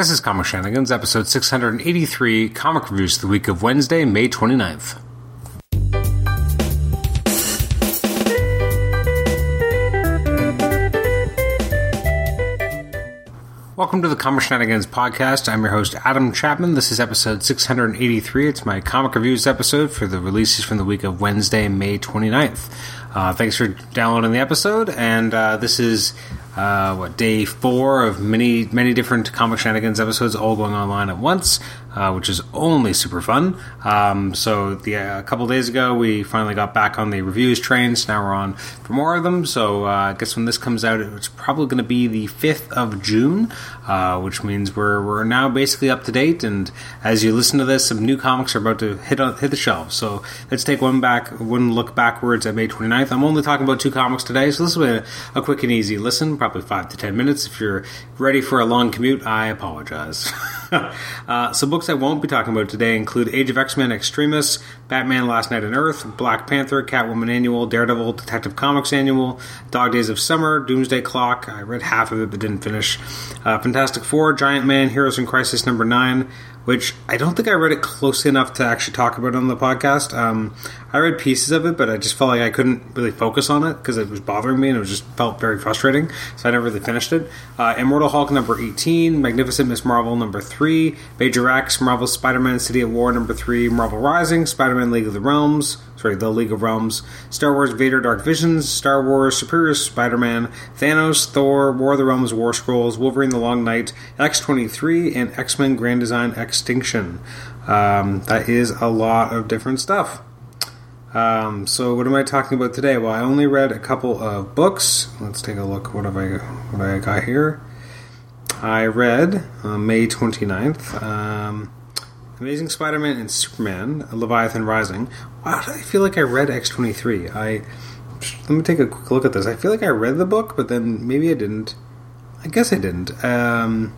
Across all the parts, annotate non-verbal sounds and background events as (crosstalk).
This is Comic Shenanigans, episode 683, comic reviews the week of Wednesday, May 29th. Welcome to the Comic Shenanigans podcast. I'm your host, Adam Chapman. This is episode 683. It's my comic reviews episode for the releases from the week of Wednesday, May 29th. Uh, thanks for downloading the episode, and uh, this is uh, what day four of many many different comic shenanigans episodes all going online at once uh, which is only super fun. Um, so the, uh, a couple days ago we finally got back on the reviews trains now we're on for more of them. So uh, i guess when this comes out it's probably going to be the 5th of june uh, which means we're, we're now basically up to date. And as you listen to this some new comics are about to hit hit the shelves. So let's take one back one look backwards at may 29th i'm only talking about two comics today so this will be a, a quick and easy listen probably five to ten minutes. If you're ready for a long commute, I apologize. (laughs) uh, so, books I won't be talking about today include Age of X Men Extremis, Batman Last Night on Earth, Black Panther, Catwoman Annual, Daredevil, Detective Comics Annual, Dog Days of Summer, Doomsday Clock. I read half of it but didn't finish. Uh, Fantastic Four, Giant Man, Heroes in Crisis number nine which I don't think I read it closely enough to actually talk about on the podcast. Um, I read pieces of it, but I just felt like I couldn't really focus on it because it was bothering me and it was just felt very frustrating. So I never really finished it. Uh, Immortal Hulk number 18, Magnificent Miss Marvel number 3, Major X, Marvel Spider Man City of War number 3, Marvel Rising, Spider Man League of the Realms, sorry, The League of Realms, Star Wars Vader Dark Visions, Star Wars Superior Spider Man, Thanos, Thor, War of the Realms War Scrolls, Wolverine the Long Night, X23, and X Men Grand Design Extinction. Um, that is a lot of different stuff. Um, so what am I talking about today? Well, I only read a couple of books. Let's take a look. What have I what I got here? I read uh, May 29th. Um, Amazing Spider-Man and Superman, Leviathan Rising. Wow, I feel like I read X23. I let me take a quick look at this. I feel like I read the book, but then maybe I didn't. I guess I didn't. Um,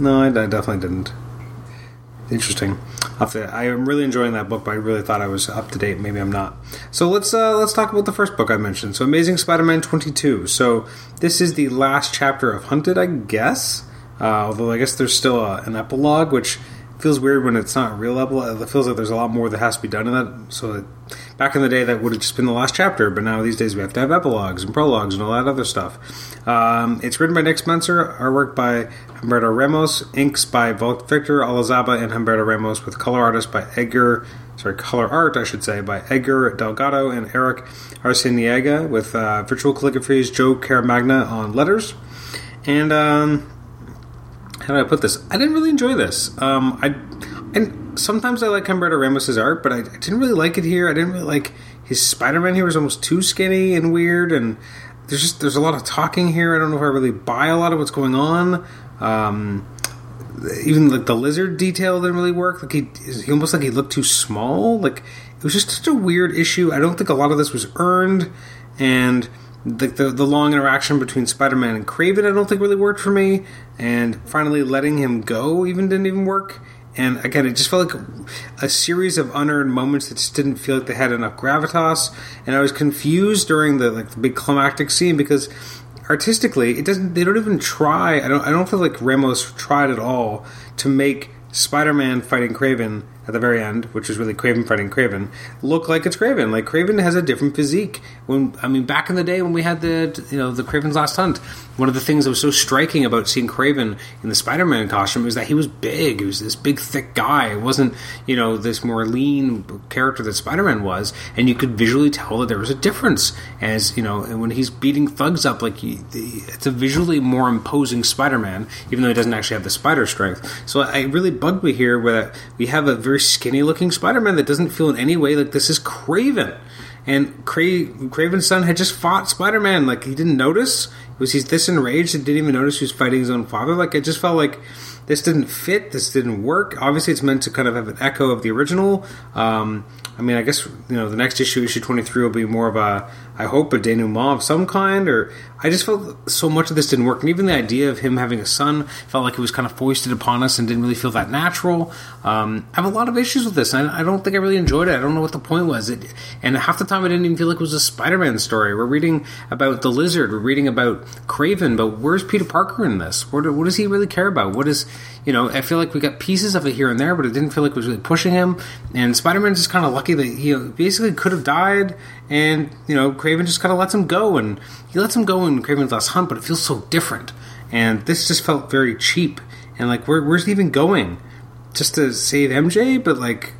no, I, I definitely didn't. Interesting. I am really enjoying that book, but I really thought I was up to date. Maybe I'm not. So let's uh, let's talk about the first book I mentioned. So Amazing Spider-Man 22. So this is the last chapter of Hunted, I guess. Uh, although I guess there's still a, an epilogue, which feels weird when it's not real level. It feels like there's a lot more that has to be done in that. So it, back in the day, that would have just been the last chapter, but now these days we have to have epilogues and prologues and all that other stuff. Um, it's written by Nick Spencer, artwork by Humberto Ramos, inks by Victor Olazaba and Humberto Ramos, with color artist by Edgar. Sorry, color art, I should say, by Edgar Delgado and Eric Arciniega, with uh, virtual calligraphy's Joe Caramagna on letters. And um, how do I put this? I didn't really enjoy this. Um, I and sometimes I like Humberto Ramos's art, but I, I, didn't really like it here. I didn't really like his Spider-Man here was almost too skinny and weird, and there's just there's a lot of talking here. I don't know if I really buy a lot of what's going on. Um, even like the lizard detail didn't really work. Like he, he almost like he looked too small. Like it was just such a weird issue. I don't think a lot of this was earned, and the, the, the long interaction between Spider-Man and Kraven I don't think really worked for me, and finally letting him go even didn't even work. And again, it just felt like a series of unearned moments that just didn't feel like they had enough gravitas. And I was confused during the like the big climactic scene because artistically, it doesn't. They don't even try. I don't. I don't feel like Ramos tried at all to make Spider-Man fighting Kraven at the very end, which is really Kraven fighting Kraven, look like it's Kraven. Like Kraven has a different physique. When I mean, back in the day when we had the you know the Kraven's Last Hunt, one of the things that was so striking about seeing Kraven in the Spider-Man costume is that he was big. He was this big, thick guy. It wasn't you know this more lean character that Spider-Man was, and you could visually tell that there was a difference. As you know, when he's beating thugs up, like he, it's a visually more imposing Spider-Man, even though he doesn't actually have the spider strength. So it really bugged me here where we have a very skinny looking Spider Man that doesn't feel in any way like this is Kraven. And Cra- Kraven's son had just fought Spider Man. Like, he didn't notice. Was he this enraged and didn't even notice he was fighting his own father? Like, it just felt like this didn't fit. This didn't work. Obviously, it's meant to kind of have an echo of the original. Um, I mean, I guess you know the next issue, issue twenty three, will be more of a, I hope a denouement of some kind, or I just felt so much of this didn't work. And even the idea of him having a son felt like it was kind of foisted upon us and didn't really feel that natural. Um, I have a lot of issues with this. I, I, don't think I really enjoyed it. I don't know what the point was. It, and half the time I didn't even feel like it was a Spider Man story. We're reading about the lizard, we're reading about Kraven, but where's Peter Parker in this? What, what does he really care about? What is, you know, I feel like we got pieces of it here and there, but it didn't feel like it was really pushing him. And Spider Man's just kind of lucky that he basically could have died, and, you know, Kraven just kind of lets him go. And he lets him go in Kraven's Last Hunt, but it feels so different. And this just felt very cheap. And, like, where, where's he even going? Just to save MJ? But, like,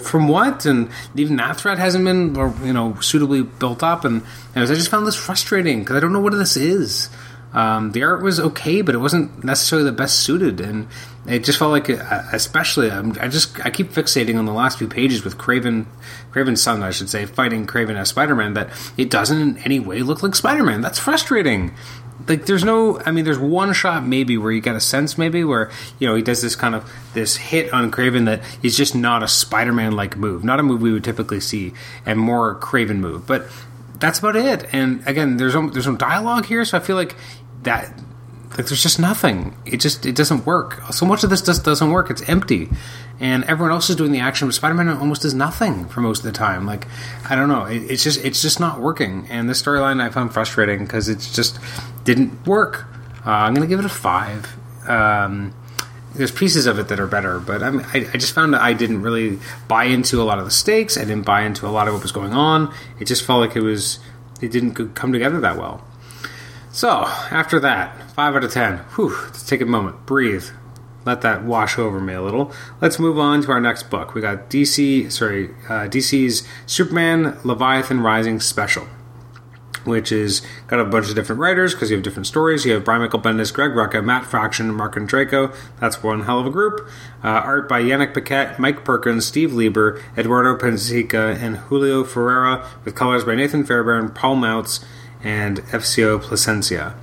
from what? And even that threat hasn't been, you know, suitably built up. And, and I just found this frustrating because I don't know what this is. Um, the art was okay, but it wasn't necessarily the best suited, and it just felt like, uh, especially, um, I just I keep fixating on the last few pages with Kraven, Kraven's son, I should say, fighting Kraven as Spider Man. That it doesn't in any way look like Spider Man. That's frustrating. Like there's no, I mean, there's one shot maybe where you get a sense maybe where you know he does this kind of this hit on Kraven that is just not a Spider Man like move, not a move we would typically see, and more Kraven move, but that's about it. And again, there's no, there's no dialogue here, so I feel like that like there's just nothing. It just it doesn't work. So much of this just doesn't work. It's empty, and everyone else is doing the action, but Spider-Man almost does nothing for most of the time. Like I don't know. It, it's just it's just not working. And this storyline I found frustrating because it just didn't work. Uh, I'm gonna give it a five. Um, there's pieces of it that are better, but I, I just found that I didn't really buy into a lot of the stakes. I didn't buy into a lot of what was going on. It just felt like it was it didn't come together that well. So, after that, 5 out of 10. Whew, let's take a moment, breathe, let that wash over me a little. Let's move on to our next book. We got DC, sorry, uh, DC's Superman Leviathan Rising Special, which is got a bunch of different writers because you have different stories. You have Brian Michael Bendis, Greg Rucka, Matt Fraction, Marc Andreyko. That's one hell of a group. Uh, art by Yannick Paquette, Mike Perkins, Steve Lieber, Eduardo Pansica, and Julio Ferreira, with colors by Nathan Fairbairn, Paul Mounts, and FCO Placencia.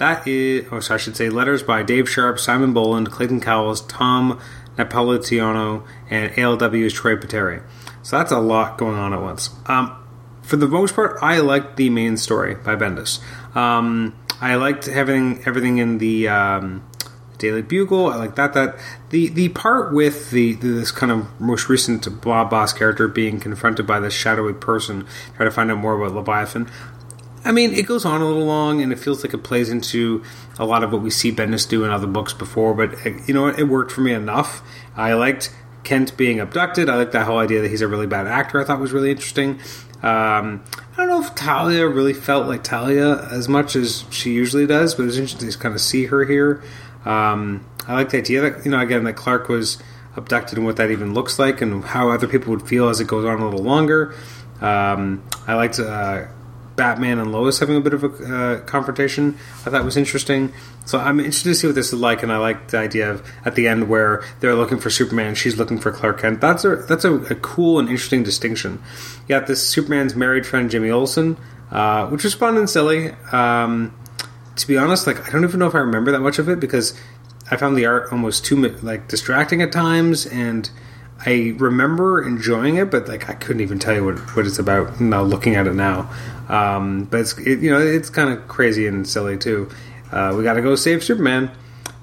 That is, or I should say, letters by Dave Sharpe, Simon Bowland, Clayton Cowles, Tom Napolitano, and ALW's Troy Peteri. So that's a lot going on at once. Um, for the most part, I liked the main story by Bendis. Um, I liked having everything in the um, Daily Bugle. I like that. That the the part with the, this kind of most recent Bob Boss character being confronted by this shadowy person, trying to find out more about Leviathan. I mean, it goes on a little long, and it feels like it plays into a lot of what we see Bendis do in other books before. But uh, you know, it worked for me enough. I liked Kent being abducted. I liked that whole idea that he's a really bad actor. I thought was really interesting. Um, I don't know if Talia really felt like Talia as much as she usually does, but it was interesting to kind of see her here. Um, I like the idea that you know, again, that Clark was abducted and what that even looks like, and how other people would feel as it goes on a little longer. Um, I liked. Uh, Batman and Lois having a bit of a uh, confrontation. I thought was interesting. So I'm interested to see what this is like, and I like the idea of at the end where they're looking for Superman, she's looking for Clark Kent. That's a that's a, a cool and interesting distinction. You got this Superman's married friend Jimmy Olsen, uh, which was fun and silly. Um, to be honest, like I don't even know if I remember that much of it because I found the art almost too like distracting at times and I remember enjoying it, but like I couldn't even tell you what, what it's about now looking at it now. Um, but it's it, you know it's kind of crazy and silly too. Uh, we got to go save Superman.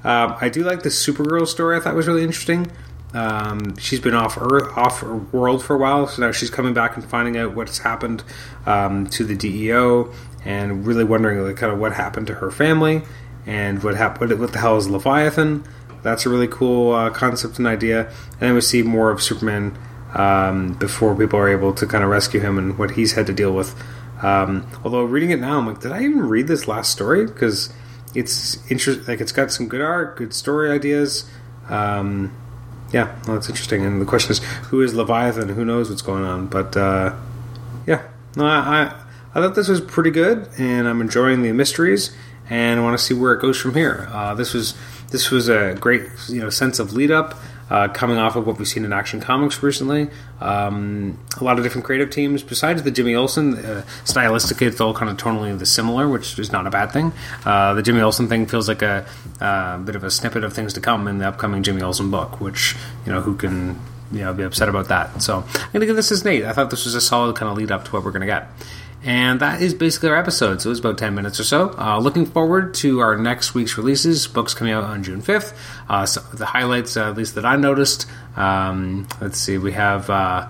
Uh, I do like the Supergirl story. I thought was really interesting. Um, she's been off Earth, off world for a while, so now she's coming back and finding out what's happened um, to the DEO, and really wondering like, kind of what happened to her family and what happened. What the hell is Leviathan? That's a really cool uh, concept and idea. And then we see more of Superman um, before people are able to kind of rescue him and what he's had to deal with. Um, although reading it now, I'm like, did I even read this last story? Because it's interesting. Like it's got some good art, good story ideas. Um, yeah, well, that's interesting. And the question is, who is Leviathan? Who knows what's going on? But uh, yeah, no, I, I I thought this was pretty good, and I'm enjoying the mysteries, and I want to see where it goes from here. Uh, this was this was a great you know sense of lead up. Uh, coming off of what we've seen in Action Comics recently, um, a lot of different creative teams. Besides the Jimmy Olsen, uh, stylistically, it's all kind of tonally similar, which is not a bad thing. Uh, the Jimmy Olsen thing feels like a uh, bit of a snippet of things to come in the upcoming Jimmy Olsen book, which you know who can you know be upset about that. So I'm going to give this as Nate. I thought this was a solid kind of lead up to what we're going to get. And that is basically our episode. So it was about 10 minutes or so. Uh, looking forward to our next week's releases. Books coming out on June 5th. Uh, so the highlights, uh, at least that I noticed. Um, let's see, we have. Uh,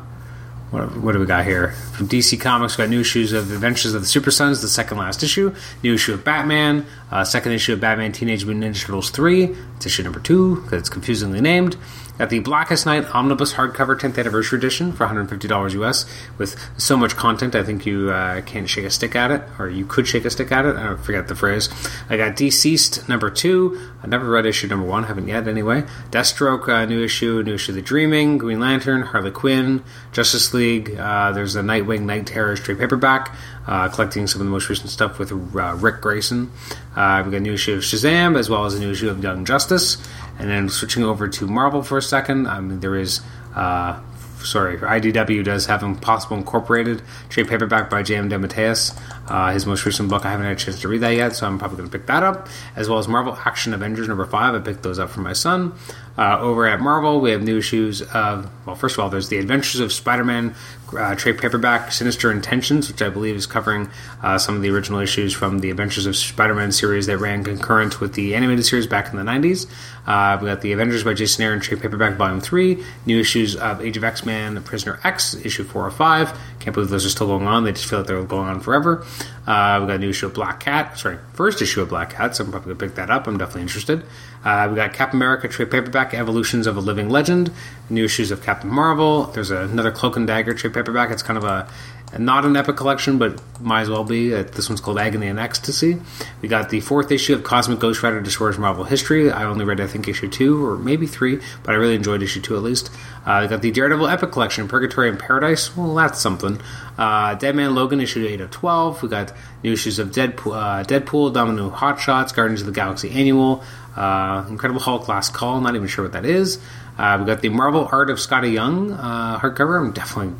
what, what, do we got here? From DC Comics, we got new issues of Adventures of the Super Sons, the second last issue. New issue of Batman, uh, second issue of Batman Teenage Mutant Ninja Turtles 3. It's issue number 2, because it's confusingly named. Got the Blackest Night Omnibus Hardcover 10th Anniversary Edition for $150 US with so much content, I think you uh, can't shake a stick at it, or you could shake a stick at it. I forget the phrase. I got Deceased number 2. I never read issue number 1, haven't yet anyway. Deathstroke, uh, new issue, new issue of The Dreaming, Green Lantern, Harley Quinn, Justice League. Uh, there's a Nightwing Night Terror trade paperback. Uh, collecting some of the most recent stuff with uh, Ric Grayson. Uh, we got a new issue of Shazam, as well as a new issue of Young Justice. And then switching over to Marvel for a second, I mean, there is. Uh, sorry, IDW does have Impossible Incorporated, trade paperback by J.M. DeMatteis. Uh, his most recent book, I haven't had a chance to read that yet, so I'm probably going to pick that up. As well as Marvel Action Avengers number five, I picked those up for my son. Uh, over at Marvel, we have new issues of, well, first of all, there's The Adventures of Spider Man uh, trade paperback, Sinister Intentions, which I believe is covering uh, some of the original issues from the Adventures of Spider Man series that ran concurrent with the animated series back in the 90s. Uh, we got The Avengers by Jason Aaron trade paperback, volume 3, new issues of Age of X Men, Prisoner X, issue 405. Can't believe those are still going on, they just feel like they're going on forever. Uh, we got a new issue of Black Cat, sorry, first issue of Black Cat, so I'm probably going to pick that up. I'm definitely interested. Uh, we got Captain America trade paperback, Evolutions of a Living Legend, new issues of Captain Marvel. There's another Cloak and Dagger trade paperback. It's kind of a not an epic collection, but might as well be. Uh, this one's called Agony and Ecstasy. We got the fourth issue of Cosmic Ghost Rider Destroyers Marvel History. I only read, I think, issue two or maybe three, but I really enjoyed issue two at least. Uh, we got the Daredevil Epic Collection, Purgatory and Paradise. Well, that's something. Uh, Deadman Logan issue 8 of 12. We got new issues of Deadpool, uh, Deadpool Domino Hot Shots, Guardians of the Galaxy Annual, uh, Incredible Hulk Last Call. Not even sure what that is. Uh, we got the Marvel Art of Skottie Young uh, hardcover. I'm definitely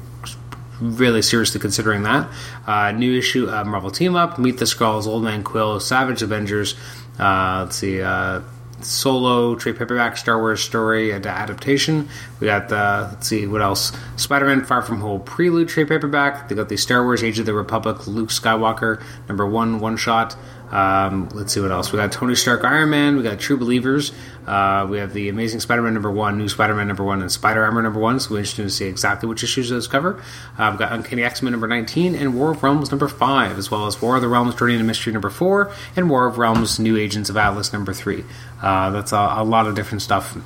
really seriously considering that. Uh, new issue of Marvel Team Up, Meet the Skrulls, Old Man Quill, Savage Avengers. Uh, let's see, uh, solo trade paperback Star Wars story adaptation. We got the let's see what else. Spider-Man Far From Home prelude trade paperback. They got the Star Wars Age of the Republic Luke Skywalker number one one shot. Um, let's see what else. We got Tony Stark Iron Man. We got True Believers. Uh, we have the Amazing Spider-Man number one, New Spider-Man number one, and Spider Armor number one. So we're interested to see exactly which issues those cover. Uh, we've got Uncanny X-Men number 19 and War of Realms number five, as well as War of the Realms Journey into Mystery number four and War of Realms New Agents of Atlas number three. Uh, that's a, a lot of different stuff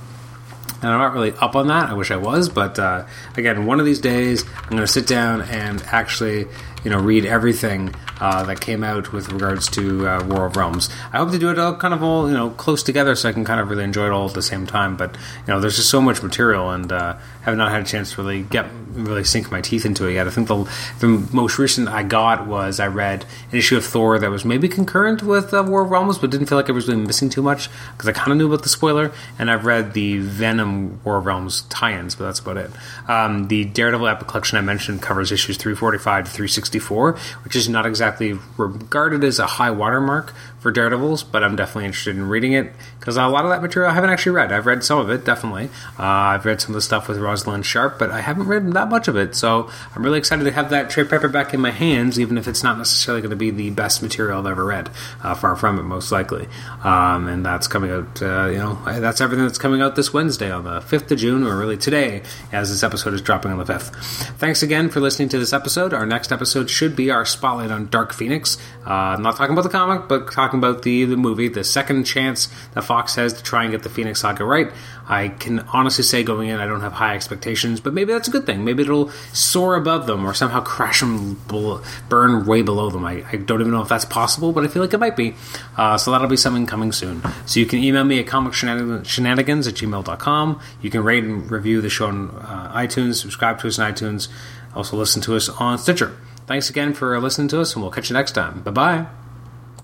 and I'm not really up on that. I wish I was, but uh, again, one of these days I'm going to sit down and actually, you know, read everything uh, that came out with regards to uh, War of Realms. I hope to do it all kind of all you know close together so I can kind of really enjoy it all at the same time. But you know, there's just so much material, and uh, have not had a chance to really get really sink my teeth into it yet. I think the the most recent I got was I read an issue of Thor that was maybe concurrent with uh, War of Realms, but didn't feel like I was really missing too much because I kind of knew about the spoiler. And I've read the Venom War of Realms tie-ins, but that's about it. Um, the Daredevil Epic Collection I mentioned covers issues 345 to 364, which is not exactly exactly regarded as a high watermark for Daredevils, but I'm definitely interested in reading it because a lot of that material I haven't actually read. I've read some of it, definitely. Uh, I've read some of the stuff with Rosalind Sharpe, but I haven't read that much of it. So I'm really excited to have that trade paperback in my hands, even if it's not necessarily going to be the best material I've ever read. Uh, far from it, most likely. Um, and that's coming out, uh, you know, that's everything that's coming out this Wednesday on the 5th of June, or really today, as this episode is dropping on the 5th. Thanks again for listening to this episode. Our next episode should be our spotlight on Dark Phoenix. Uh, not talking about the comic, but talking about the, the movie, the second chance that Fox has to try and get the Phoenix Saga right. I can honestly say going in, I don't have high expectations, but maybe that's a good thing. Maybe it'll soar above them or somehow crash them, burn way below them. I, I don't even know if that's possible, but I feel like it might be. Uh, so that'll be something coming soon. So you can email me at comicshenanigans at gmail.com. You can rate and review the show on uh, iTunes, subscribe to us on iTunes, also listen to us on Stitcher. Thanks again for listening to us, and we'll catch you next time. Bye bye.